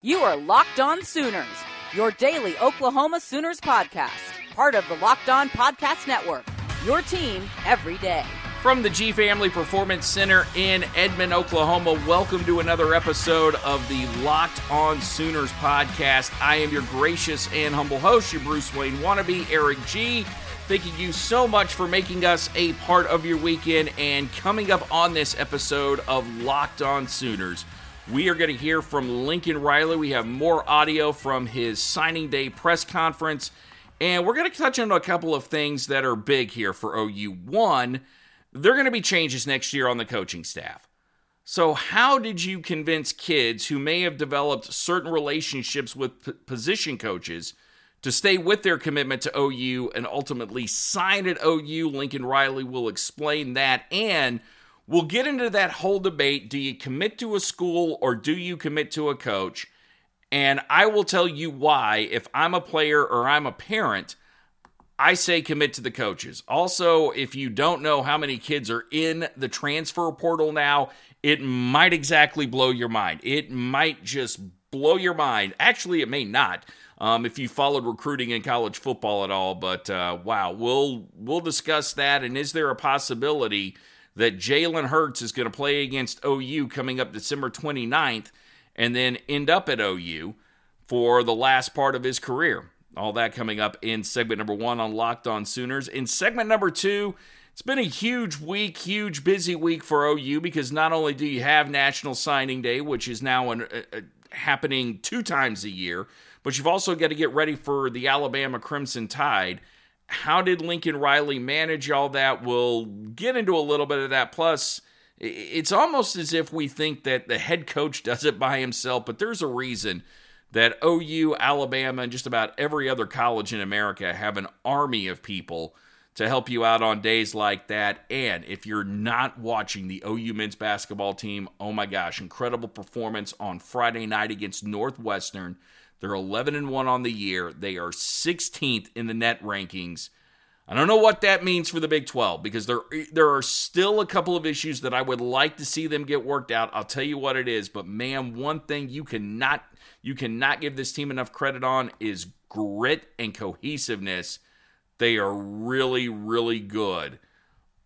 You are Locked On Sooners, your daily Oklahoma Sooners podcast, part of the Locked On Podcast Network. Your team every day. From the G Family Performance Center in Edmond, Oklahoma, welcome to another episode of the Locked On Sooners podcast. I am your gracious and humble host, your Bruce Wayne wannabe, Eric G. Thanking you so much for making us a part of your weekend. And coming up on this episode of Locked On Sooners, we are going to hear from Lincoln Riley. We have more audio from his signing day press conference. And we're going to touch on a couple of things that are big here for OU. One, there are going to be changes next year on the coaching staff. So, how did you convince kids who may have developed certain relationships with p- position coaches to stay with their commitment to OU and ultimately sign at OU? Lincoln Riley will explain that. And We'll get into that whole debate. Do you commit to a school or do you commit to a coach? And I will tell you why. If I'm a player or I'm a parent, I say commit to the coaches. Also, if you don't know how many kids are in the transfer portal now, it might exactly blow your mind. It might just blow your mind. Actually, it may not. Um, if you followed recruiting in college football at all, but uh, wow, we'll we'll discuss that. And is there a possibility that Jalen Hurts is going to play against OU coming up December 29th and then end up at OU for the last part of his career. All that coming up in segment number one on Locked On Sooners. In segment number two, it's been a huge week, huge busy week for OU because not only do you have National Signing Day, which is now an, uh, happening two times a year, but you've also got to get ready for the Alabama Crimson Tide how did Lincoln Riley manage all that? We'll get into a little bit of that. Plus, it's almost as if we think that the head coach does it by himself, but there's a reason that OU, Alabama, and just about every other college in America have an army of people to help you out on days like that. And if you're not watching the OU men's basketball team, oh my gosh, incredible performance on Friday night against Northwestern. They're 11 and 1 on the year. They are 16th in the net rankings. I don't know what that means for the Big 12 because there there are still a couple of issues that I would like to see them get worked out. I'll tell you what it is, but man, one thing you cannot you cannot give this team enough credit on is grit and cohesiveness. They are really really good.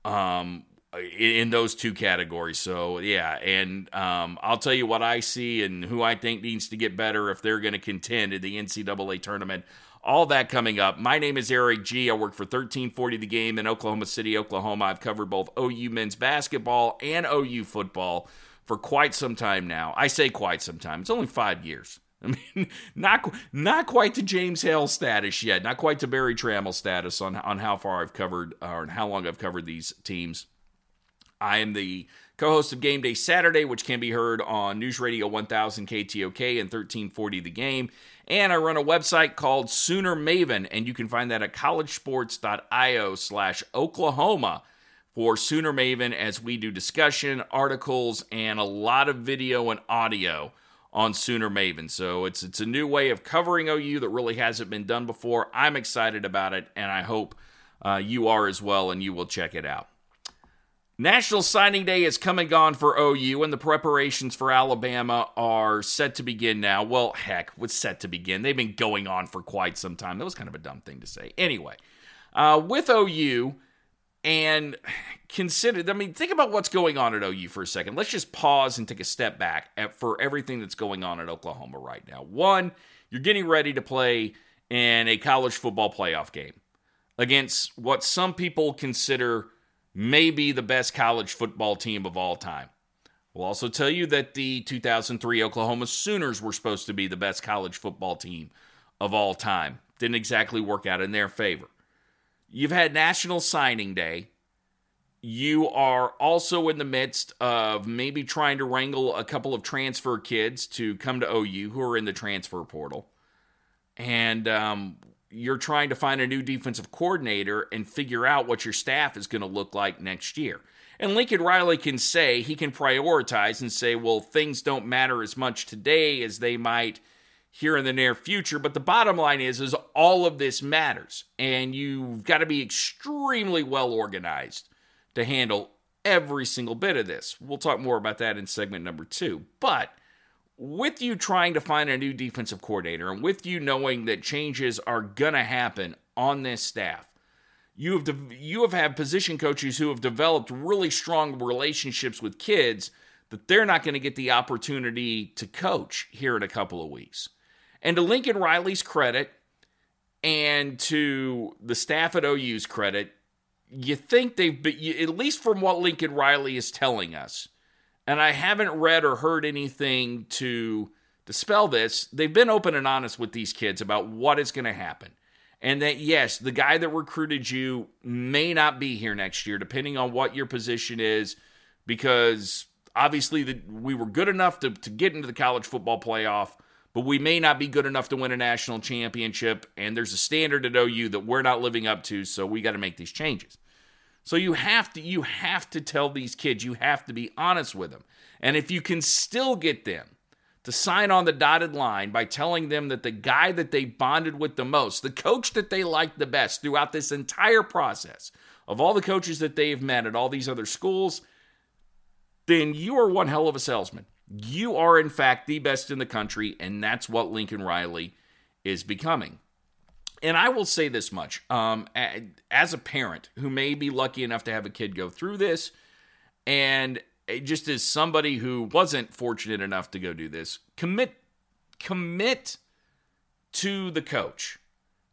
Um, in those two categories. So yeah, and um, I'll tell you what I see and who I think needs to get better if they're going to contend in the NCAA tournament. All that coming up. My name is Eric G. I work for 1340 The Game in Oklahoma City, Oklahoma. I've covered both OU men's basketball and OU football for quite some time now. I say quite some time. It's only five years. I mean, not not quite to James Hale status yet, not quite to Barry Tramel status on on how far I've covered or how long I've covered these teams. I am the co host of Game Day Saturday, which can be heard on News Radio 1000 KTOK and 1340 The Game. And I run a website called Sooner Maven, and you can find that at collegesports.io slash Oklahoma for Sooner Maven as we do discussion, articles, and a lot of video and audio on Sooner Maven. So it's it's a new way of covering OU that really hasn't been done before. I'm excited about it, and I hope uh, you are as well, and you will check it out. National Signing Day is come and gone for OU, and the preparations for Alabama are set to begin now. Well, heck, what's set to begin? They've been going on for quite some time. That was kind of a dumb thing to say. Anyway, uh, with OU, and consider, I mean, think about what's going on at OU for a second. Let's just pause and take a step back at, for everything that's going on at Oklahoma right now. One, you're getting ready to play in a college football playoff game against what some people consider may be the best college football team of all time. We'll also tell you that the 2003 Oklahoma Sooners were supposed to be the best college football team of all time. Didn't exactly work out in their favor. You've had National Signing Day. You are also in the midst of maybe trying to wrangle a couple of transfer kids to come to OU who are in the transfer portal. And um, you're trying to find a new defensive coordinator and figure out what your staff is going to look like next year. And Lincoln Riley can say, he can prioritize and say, well, things don't matter as much today as they might here in the near future. But the bottom line is, is all of this matters. And you've got to be extremely well organized to handle every single bit of this. We'll talk more about that in segment number two. But with you trying to find a new defensive coordinator and with you knowing that changes are going to happen on this staff, you have de- you have had position coaches who have developed really strong relationships with kids that they're not going to get the opportunity to coach here in a couple of weeks. And to Lincoln Riley's credit and to the staff at OU's credit, you think they've been, at least from what Lincoln Riley is telling us, and I haven't read or heard anything to dispel this, they've been open and honest with these kids about what is going to happen. And that, yes, the guy that recruited you may not be here next year, depending on what your position is, because obviously the, we were good enough to, to get into the college football playoff, but we may not be good enough to win a national championship. And there's a standard at OU that we're not living up to, so we got to make these changes. So you have to you have to tell these kids, you have to be honest with them. And if you can still get them to sign on the dotted line by telling them that the guy that they bonded with the most, the coach that they liked the best throughout this entire process, of all the coaches that they've met at all these other schools, then you are one hell of a salesman. You are, in fact, the best in the country, and that's what Lincoln Riley is becoming. And I will say this much um, as a parent who may be lucky enough to have a kid go through this, and just as somebody who wasn't fortunate enough to go do this, commit commit to the coach.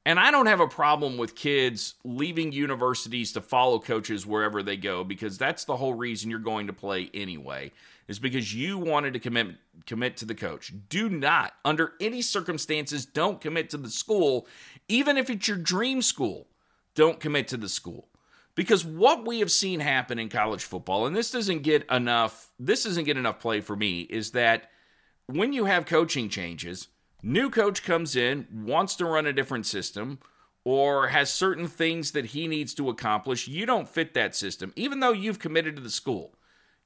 And I don't have a problem with kids leaving universities to follow coaches wherever they go because that's the whole reason you're going to play anyway. Is because you wanted to commit commit to the coach. Do not under any circumstances don't commit to the school even if it's your dream school. Don't commit to the school. Because what we have seen happen in college football and this doesn't get enough this doesn't get enough play for me is that when you have coaching changes, New coach comes in, wants to run a different system, or has certain things that he needs to accomplish. You don't fit that system, even though you've committed to the school.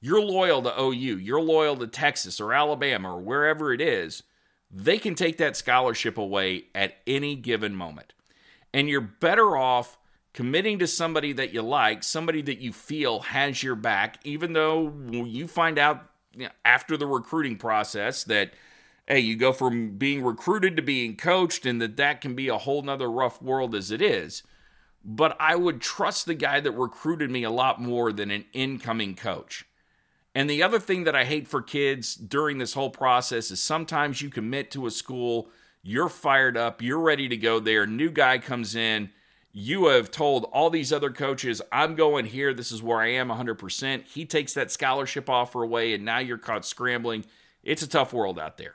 You're loyal to OU, you're loyal to Texas or Alabama or wherever it is. They can take that scholarship away at any given moment. And you're better off committing to somebody that you like, somebody that you feel has your back, even though you find out after the recruiting process that hey, you go from being recruited to being coached, and that that can be a whole nother rough world as it is. But I would trust the guy that recruited me a lot more than an incoming coach. And the other thing that I hate for kids during this whole process is sometimes you commit to a school, you're fired up, you're ready to go there, new guy comes in, you have told all these other coaches, I'm going here, this is where I am 100%. He takes that scholarship offer away, and now you're caught scrambling. It's a tough world out there.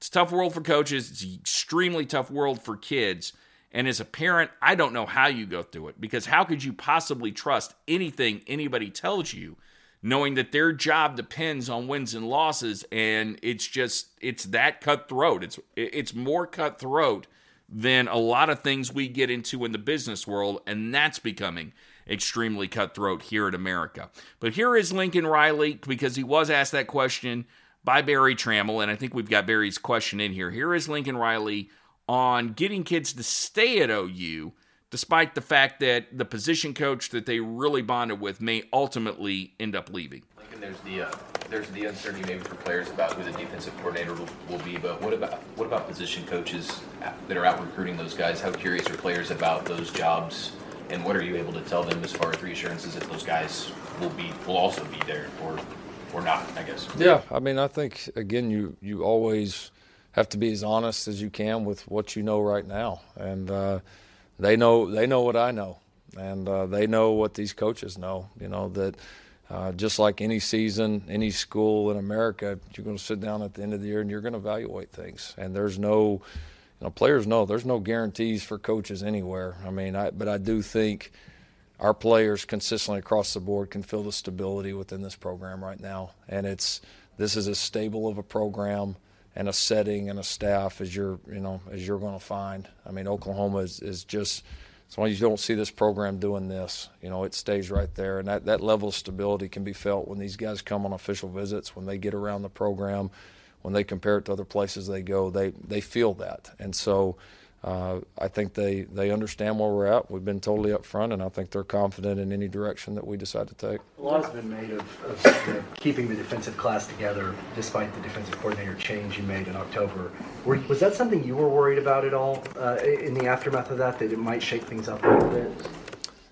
It's a tough world for coaches. It's an extremely tough world for kids. And as a parent, I don't know how you go through it because how could you possibly trust anything anybody tells you, knowing that their job depends on wins and losses? And it's just, it's that cutthroat. It's, it's more cutthroat than a lot of things we get into in the business world. And that's becoming extremely cutthroat here in America. But here is Lincoln Riley because he was asked that question by Barry Tramel, and I think we've got Barry's question in here. Here is Lincoln Riley on getting kids to stay at OU, despite the fact that the position coach that they really bonded with may ultimately end up leaving. Lincoln, there's the uh, there's the uncertainty maybe for players about who the defensive coordinator will, will be, but what about what about position coaches that are out recruiting those guys? How curious are players about those jobs? And what are you able to tell them as far as reassurances that those guys will be will also be there or or not, I guess. Yeah, I mean, I think again, you you always have to be as honest as you can with what you know right now, and uh, they know they know what I know, and uh, they know what these coaches know. You know that. Uh, just like any season, any school in America, you're going to sit down at the end of the year and you're going to evaluate things. And there's no, you know, players know there's no guarantees for coaches anywhere. I mean, I, but I do think our players consistently across the board can feel the stability within this program right now. And it's this is as stable of a program and a setting and a staff as you're you know as you're going to find. I mean, Oklahoma is, is just as long as you don't see this program doing this. You know, it stays right there, and that that level of stability can be felt when these guys come on official visits, when they get around the program, when they compare it to other places they go. They they feel that, and so uh, I think they, they understand where we're at. We've been totally upfront, and I think they're confident in any direction that we decide to take. A lot has been made of, of the, keeping the defensive class together despite the defensive coordinator change you made in October. Were, was that something you were worried about at all uh, in the aftermath of that, that it might shake things up a little bit?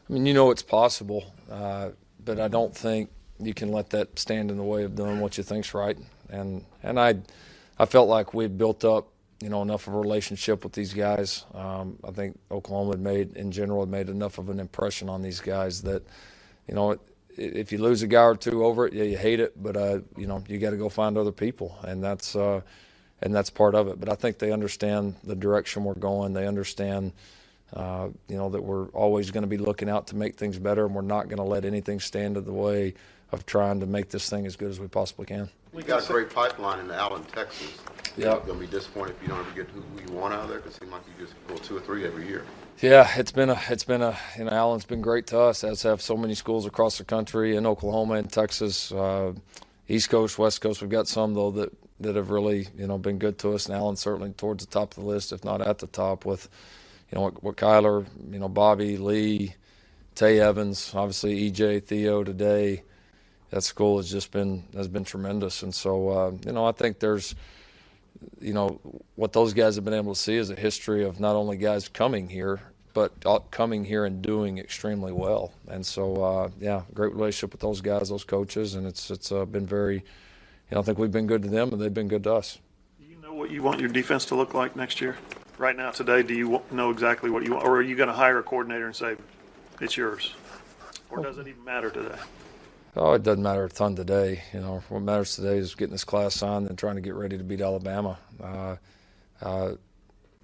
I mean, you know it's possible, uh, but I don't think you can let that stand in the way of doing what you think's right. And and I, I felt like we built up you know enough of a relationship with these guys. Um, I think Oklahoma had made in general had made enough of an impression on these guys that you know if you lose a guy or two over it, yeah, you hate it, but uh, you know you got to go find other people, and that's uh, and that's part of it. But I think they understand the direction we're going. They understand. Uh, you know that we're always going to be looking out to make things better, and we're not going to let anything stand in the way of trying to make this thing as good as we possibly can. We got a great pipeline in Allen, Texas. Yeah. You're gonna be disappointed if you don't ever get who you want out of there, because it seems like you just go two or three every year. Yeah, it's been a, it's been a, you know, Allen's been great to us, as have so many schools across the country in Oklahoma and Texas, uh, East Coast, West Coast. We've got some though that that have really, you know, been good to us, and Allen's certainly towards the top of the list, if not at the top, with, you know, what, what Kyler, you know, Bobby Lee, Tay Evans, obviously EJ Theo today that school has just been has been tremendous. And so, uh, you know, I think there's, you know, what those guys have been able to see is a history of not only guys coming here, but coming here and doing extremely well. And so, uh, yeah, great relationship with those guys, those coaches, and it's it's uh, been very, you know, I think we've been good to them and they've been good to us. Do you know what you want your defense to look like next year? Right now, today, do you know exactly what you want, or are you going to hire a coordinator and say, it's yours? Or does it even matter today? Oh, it doesn't matter a ton today. You know, what matters today is getting this class signed and trying to get ready to beat Alabama. Uh, uh,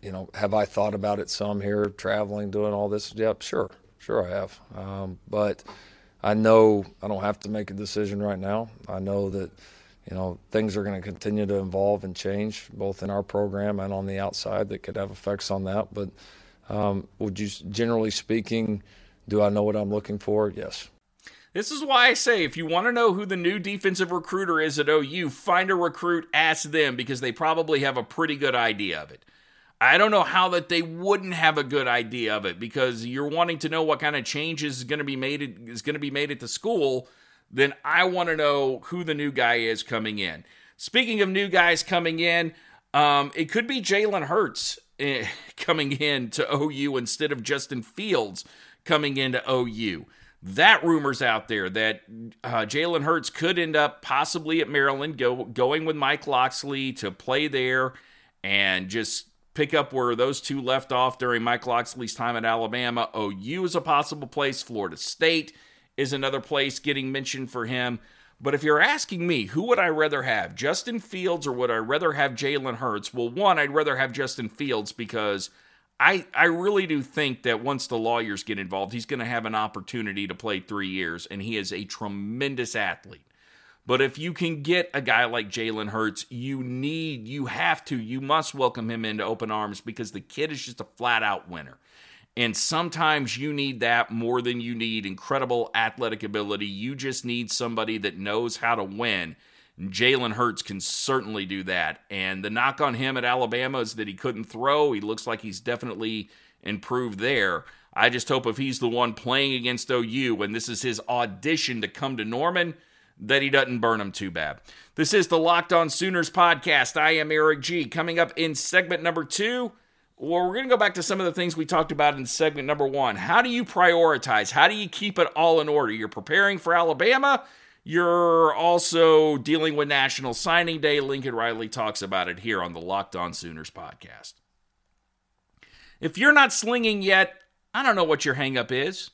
you know, have I thought about it some here, traveling, doing all this? Yep, sure, sure I have. Um, but I know I don't have to make a decision right now. I know that you know things are going to continue to evolve and change, both in our program and on the outside, that could have effects on that. But um, would you, generally speaking, do I know what I'm looking for? Yes. This is why I say if you want to know who the new defensive recruiter is at OU, find a recruit, ask them because they probably have a pretty good idea of it. I don't know how that they wouldn't have a good idea of it because you're wanting to know what kind of changes is going to be made is going to be made at the school. Then I want to know who the new guy is coming in. Speaking of new guys coming in, um, it could be Jalen Hurts eh, coming in to OU instead of Justin Fields coming into OU that rumor's out there that uh, Jalen Hurts could end up possibly at Maryland, go, going with Mike Locksley to play there and just pick up where those two left off during Mike Locksley's time at Alabama. OU is a possible place. Florida State is another place getting mentioned for him. But if you're asking me, who would I rather have, Justin Fields or would I rather have Jalen Hurts? Well, one, I'd rather have Justin Fields because – I, I really do think that once the lawyers get involved, he's going to have an opportunity to play three years, and he is a tremendous athlete. But if you can get a guy like Jalen Hurts, you need, you have to, you must welcome him into open arms because the kid is just a flat out winner. And sometimes you need that more than you need incredible athletic ability. You just need somebody that knows how to win Jalen Hurts can certainly do that. And the knock on him at Alabama is that he couldn't throw. He looks like he's definitely improved there. I just hope if he's the one playing against OU and this is his audition to come to Norman, that he doesn't burn him too bad. This is the Locked On Sooners podcast. I am Eric G. Coming up in segment number two, well, we're going to go back to some of the things we talked about in segment number one. How do you prioritize? How do you keep it all in order? You're preparing for Alabama you're also dealing with National Signing Day. Lincoln Riley talks about it here on the Locked On Sooners podcast. If you're not slinging yet, I don't know what your hangup is.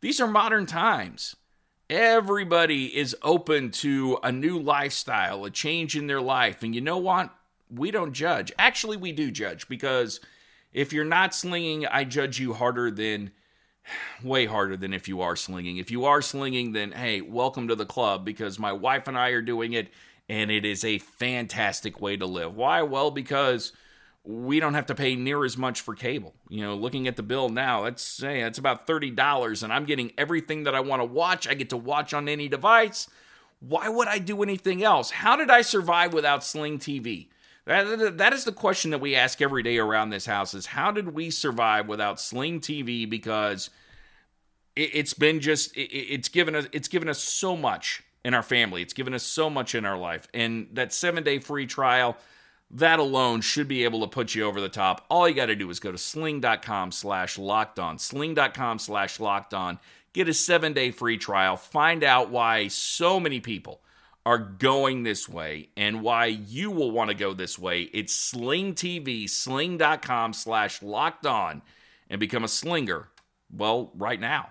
These are modern times. Everybody is open to a new lifestyle, a change in their life. And you know what? We don't judge. Actually, we do judge because if you're not slinging, I judge you harder than way harder than if you are slinging. If you are slinging, then hey, welcome to the club because my wife and I are doing it and it is a fantastic way to live. Why? Well, because we don't have to pay near as much for cable. You know, looking at the bill now, let's say it's about $30 and I'm getting everything that I want to watch. I get to watch on any device. Why would I do anything else? How did I survive without Sling TV? That, is the question that we ask every day around this house is how did we survive without Sling TV because it, has been just it, it's given us it's given us so much in our family. It's given us so much in our life. And that 7-day free trial that alone should be able to put you over the top. All you got to do is go to sling.com slash locked on. Sling.com slash locked on. Get a seven day free trial. Find out why so many people are going this way and why you will want to go this way, it's Sling TV, sling.com slash locked on, and become a slinger, well, right now.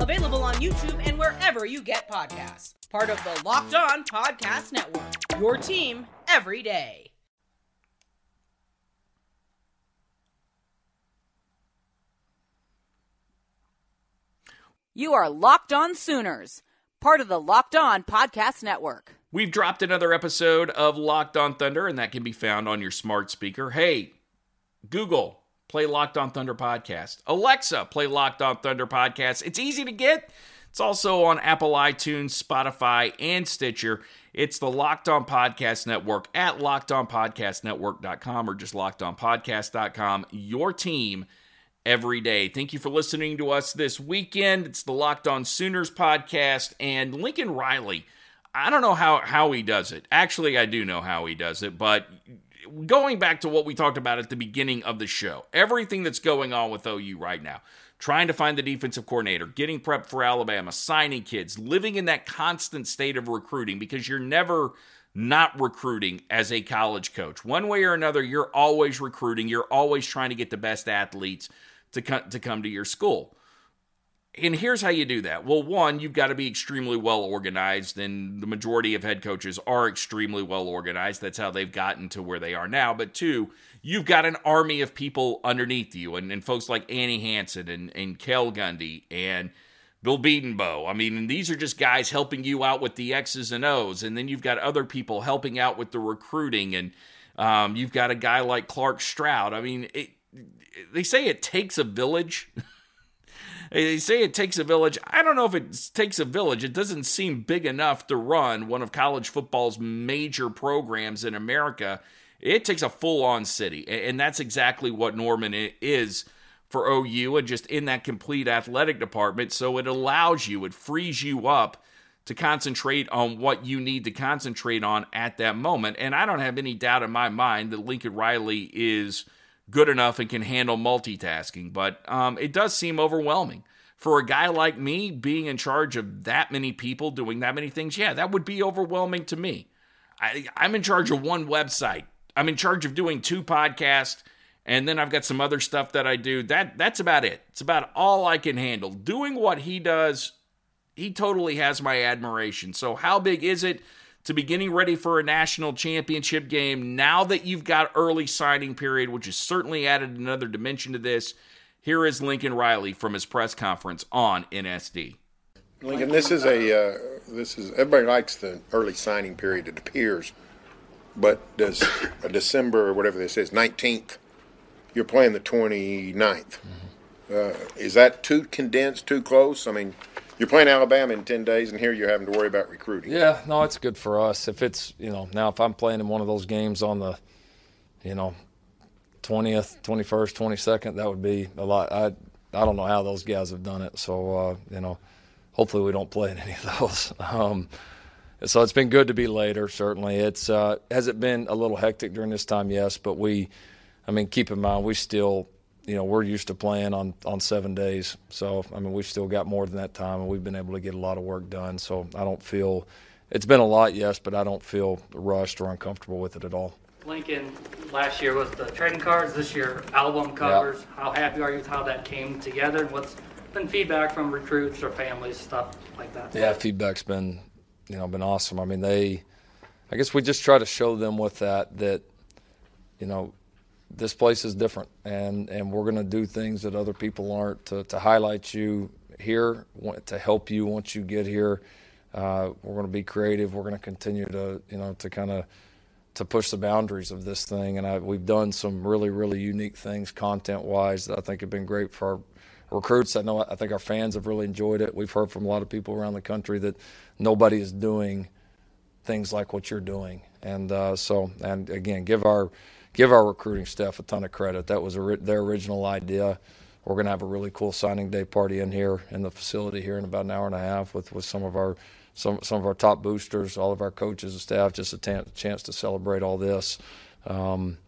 Available on YouTube and wherever you get podcasts. Part of the Locked On Podcast Network. Your team every day. You are Locked On Sooners, part of the Locked On Podcast Network. We've dropped another episode of Locked On Thunder, and that can be found on your smart speaker. Hey, Google, play Locked On Thunder podcast. Alexa, play Locked On Thunder podcast. It's easy to get. It's also on Apple iTunes, Spotify, and Stitcher. It's the Locked On Podcast Network at lockedonpodcastnetwork.com or just lockedonpodcast.com. Your team every day. Thank you for listening to us this weekend. It's the Locked On Sooners podcast and Lincoln Riley. I don't know how how he does it. Actually, I do know how he does it, but going back to what we talked about at the beginning of the show, everything that's going on with OU right now, trying to find the defensive coordinator, getting prep for Alabama, signing kids, living in that constant state of recruiting because you're never not recruiting as a college coach. One way or another, you're always recruiting, you're always trying to get the best athletes to come, to come to your school. And here's how you do that. Well, one, you've got to be extremely well organized, and the majority of head coaches are extremely well organized. That's how they've gotten to where they are now. But two, you've got an army of people underneath you, and, and folks like Annie Hansen and, and Cale Gundy and Bill Bedenbaugh. I mean, these are just guys helping you out with the X's and O's, and then you've got other people helping out with the recruiting, and um, you've got a guy like Clark Stroud. I mean, it, they say it takes a village. they say it takes a village. I don't know if it takes a village. It doesn't seem big enough to run one of college football's major programs in America. It takes a full on city. And that's exactly what Norman is for OU and just in that complete athletic department. So it allows you, it frees you up to concentrate on what you need to concentrate on at that moment. And I don't have any doubt in my mind that Lincoln Riley is good enough and can handle multitasking, but um, it does seem overwhelming. For a guy like me being in charge of that many people doing that many things, yeah, that would be overwhelming to me. I, I'm in charge of one website. I'm in charge of doing two podcasts, and then I've got some other stuff that I do. That that's about it. It's about all I can handle. Doing what he does, he totally has my admiration. So how big is it? To be getting ready for a national championship game now that you've got early signing period, which has certainly added another dimension to this. Here is Lincoln Riley from his press conference on NSD. Lincoln, this is a uh, this is everybody likes the early signing period. It appears, but does a December or whatever this is, nineteenth, you're playing the 29th. Mm-hmm. Uh, is that too condensed, too close? I mean, you're playing Alabama in 10 days, and here you're having to worry about recruiting. Yeah, no, it's good for us. If it's, you know, now if I'm playing in one of those games on the, you know, 20th, 21st, 22nd, that would be a lot. I, I don't know how those guys have done it. So, uh, you know, hopefully we don't play in any of those. Um, so it's been good to be later, certainly. It's, uh, has it been a little hectic during this time? Yes, but we, I mean, keep in mind, we still, you know we're used to playing on on seven days. So I mean we've still got more than that time, and we've been able to get a lot of work done. So I don't feel it's been a lot, yes, but I don't feel rushed or uncomfortable with it at all. Lincoln last year was the trading cards. This year album covers. Yep. How happy are you with how that came together? And what's been feedback from recruits or families, stuff like that? Yeah, feedback's been you know been awesome. I mean they, I guess we just try to show them with that that you know, this place is different, and and we're going to do things that other people aren't to, to highlight you here, to help you once you get here. Uh, we're going to be creative. We're going to continue to you know to kind of to push the boundaries of this thing, and I, we've done some really really unique things content wise that I think have been great for our recruits. I know I think our fans have really enjoyed it. We've heard from a lot of people around the country that nobody is doing things like what you're doing, and uh, so and again give our give our recruiting staff a ton of credit. That was their original idea. We're going to have a really cool signing day party in here in the facility here in about an hour and a half with, with some of our some some of our top boosters, all of our coaches and staff. Just a t- chance to celebrate all this, um,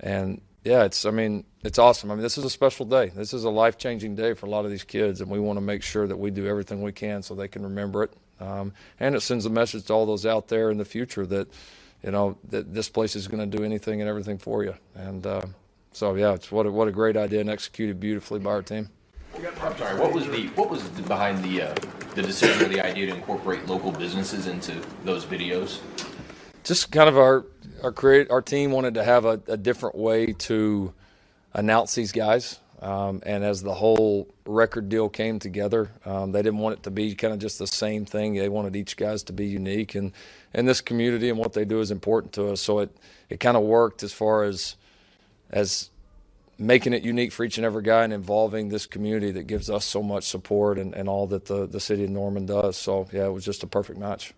and yeah, it's I mean it's awesome. I mean this is a special day. This is a life changing day for a lot of these kids, and we want to make sure that we do everything we can so they can remember it. Um, and it sends a message to all those out there in the future that you know that this place is going to do anything and everything for you. And uh, so yeah, it's what a, what a great idea and executed beautifully by our team. I'm sorry. What was the what was the, behind the uh, the decision or the idea to incorporate local businesses into those videos? Just kind of our our create our team wanted to have a, a different way to announce these guys. Um, and as the whole record deal came together, um, they didn't want it to be kind of just the same thing. They wanted each guys to be unique, and and this community and what they do is important to us. So it it kind of worked as far as as making it unique for each and every guy and involving this community that gives us so much support and, and all that the, the city of Norman does. So, yeah, it was just a perfect match.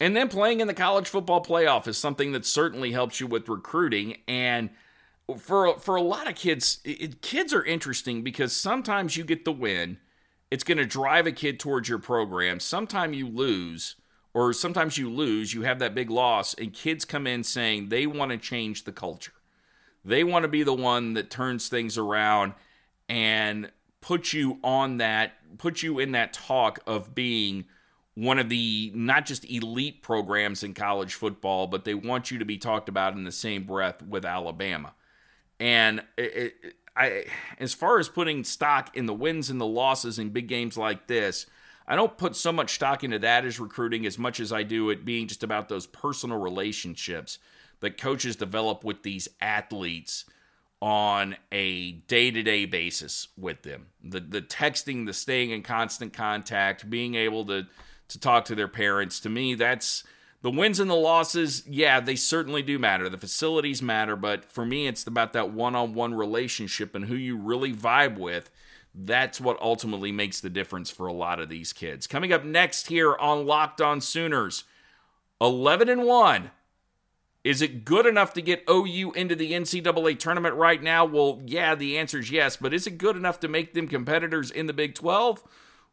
And then playing in the college football playoff is something that certainly helps you with recruiting. And for, for a lot of kids, it, kids are interesting because sometimes you get the win. It's going to drive a kid towards your program. Sometimes you lose, or sometimes you lose, you have that big loss, and kids come in saying they want to change the culture they want to be the one that turns things around and put you on that, put you in that talk of being one of the not just elite programs in college football, but they want you to be talked about in the same breath with Alabama. And it, it, I, as far as putting stock in the wins and the losses in big games like this, I don't put so much stock into that as recruiting as much as I do it being just about those personal relationships that coaches develop with these athletes on a day-to-day basis with them. The the texting, the staying in constant contact, being able to to talk to their parents. To me, that's the wins and the losses. Yeah, they certainly do matter. The facilities matter, but for me, it's about that one-on-one relationship and who you really vibe with. That's what ultimately makes the difference for a lot of these kids. Coming up next here on Locked On Sooners, 11 and 1 is it good enough to get OU into the NCAA tournament right now? Well, yeah, the answer is yes, but is it good enough to make them competitors in the Big 12?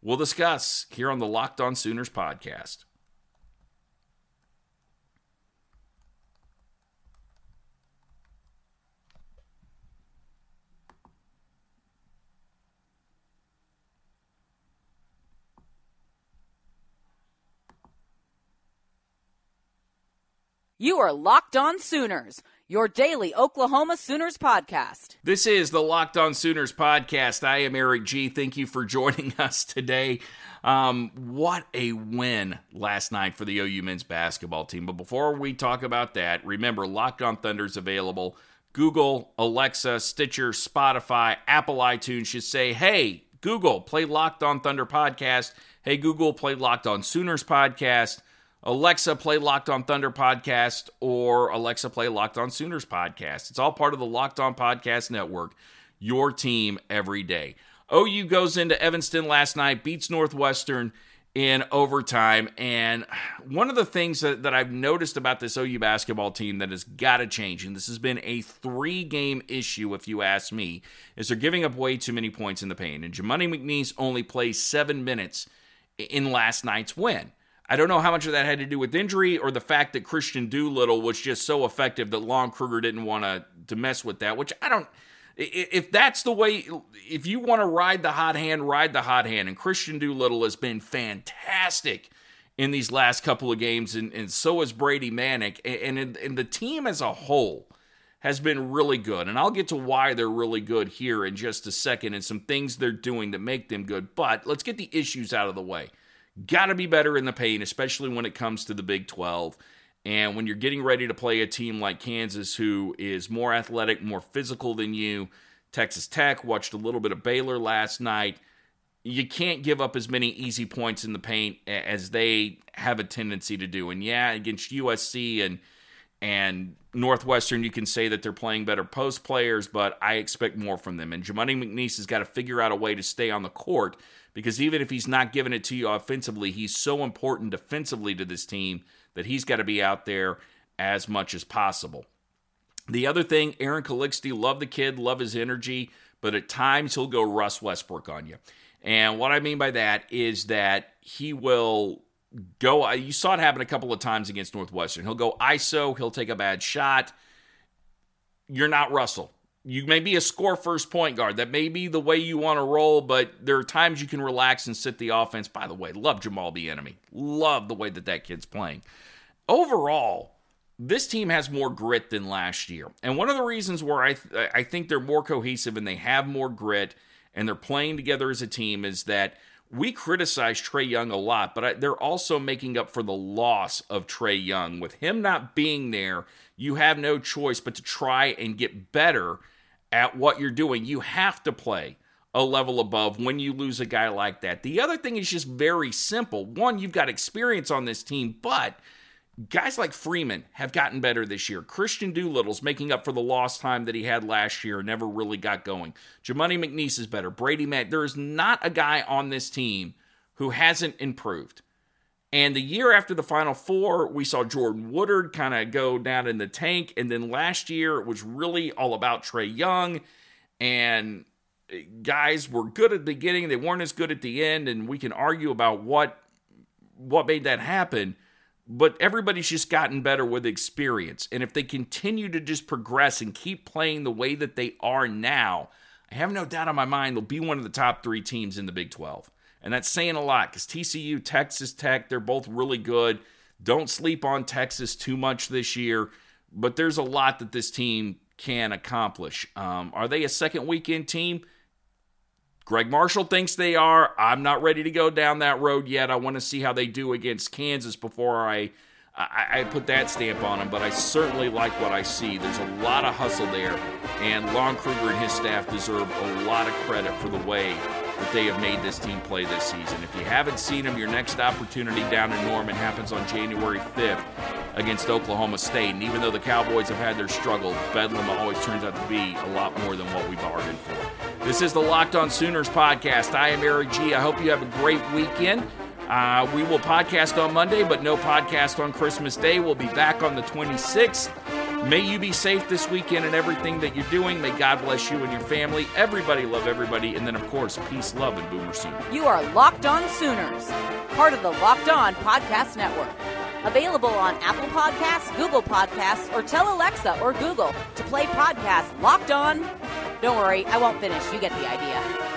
We'll discuss here on the Locked On Sooners podcast. You are Locked On Sooners, your daily Oklahoma Sooners podcast. This is the Locked On Sooners podcast. I am Eric G. Thank you for joining us today. Um, what a win last night for the OU men's basketball team. But before we talk about that, remember Locked On Thunder is available. Google, Alexa, Stitcher, Spotify, Apple iTunes should say, hey, Google, play Locked On Thunder podcast. Hey, Google, play Locked On Sooners podcast. Alexa, play Locked On Thunder podcast or Alexa, play Locked On Sooners podcast. It's all part of the Locked On Podcast Network, your team every day. OU goes into Evanston last night, beats Northwestern in overtime. And one of the things that, that I've noticed about this OU basketball team that has got to change, and this has been a three game issue, if you ask me, is they're giving up way too many points in the paint. And Jamuni McNeace only plays seven minutes in last night's win. I don't know how much of that had to do with injury or the fact that Kristian Doolittle was just so effective that Lon Kruger didn't want to to mess with that, which I don't if that's the way if you want to ride the hot hand, ride the hot hand. And Kristian Doolittle has been fantastic in these last couple of games, and, and so has Brady Manek, And, and, and the team as a whole has been really good. And I'll get to why they're really good here in just a second and some things they're doing that make them good. But let's get the issues out of the way. Got to be better in the paint, especially when it comes to the Big 12. And when you're getting ready to play a team like Kansas, who is more athletic, more physical than you, Texas Tech watched a little bit of Baylor last night. You can't give up as many easy points in the paint as they have a tendency to do. And yeah, against USC and and Northwestern, you can say that they're playing better post players, but I expect more from them. And Jamuni McNeace has got to figure out a way to stay on the court because even if he's not giving it to you offensively, he's so important defensively to this team that he's got to be out there as much as possible. The other thing, Aaron Calixte, love the kid, love his energy, but at times he'll go Russ Westbrook on you. And what I mean by that is that he will go. Uh, you saw it happen a couple of times against Northwestern. He'll go ISO, he'll take a bad shot. You're not Russell. You may be a score first point guard. That may be the way you want to roll, but there are times you can relax and sit the offense. By the way, love Jamal Bieniemy. Love the way that that kid's playing. Overall, this team has more grit than last year. And one of the reasons where I, th- I think they're more cohesive and they have more grit and they're playing together as a team is that we criticize Trae Young a lot, but I, they're also making up for the loss of Trae Young. With him not being there, you have no choice but to try and get better at what you're doing. You have to play a level above when you lose a guy like that. The other thing is just very simple. One, you've got experience on this team, but guys like Freeman have gotten better this year. Kristian Doolittle's making up for the lost time that he had last year never really got going. Jamuni McNeace is better. Brady Matt, there is not a guy on this team who hasn't improved. And the year after the Final Four, we saw Jordan Woodard kind of go down in the tank. And then last year, it was really all about Trae Young. And guys were good at the beginning, they weren't as good at the end. And we can argue about what what made that happen but everybody's just gotten better with experience. And if they continue to just progress and keep playing the way that they are now, I have no doubt in my mind they'll be one of the top three teams in the Big 12. And that's saying a lot because TCU, Texas Tech, they're both really good. Don't sleep on Texas too much this year, but there's a lot that this team can accomplish. Um, are they a second weekend team? Gregg Marshall thinks they are. I'm not ready to go down that road yet. I want to see how they do against Kansas before I, I, I put that stamp on them. But I certainly like what I see. There's a lot of hustle there, and Lon Kruger and his staff deserve a lot of credit for the way that they have made this team play this season. If you haven't seen them, your next opportunity down in Norman happens on January 5th against Oklahoma State. And even though the Cowboys have had their struggle, Bedlam always turns out to be a lot more than what we bargained for. This is the Locked On Sooners podcast. I am Eric G. I hope you have a great weekend. Uh, we will podcast on Monday, but no podcast on Christmas Day. We'll be back on the 26th. May you be safe this weekend and everything that you're doing. May God bless you and your family. Everybody love everybody. And then, of course, peace, love, and Boomer Sooner. You are Locked On Sooners, part of the Locked On Podcast Network. Available on Apple Podcasts, Google Podcasts, or tell Alexa or Google to play podcast Locked On. Don't worry, I won't finish. You get the idea.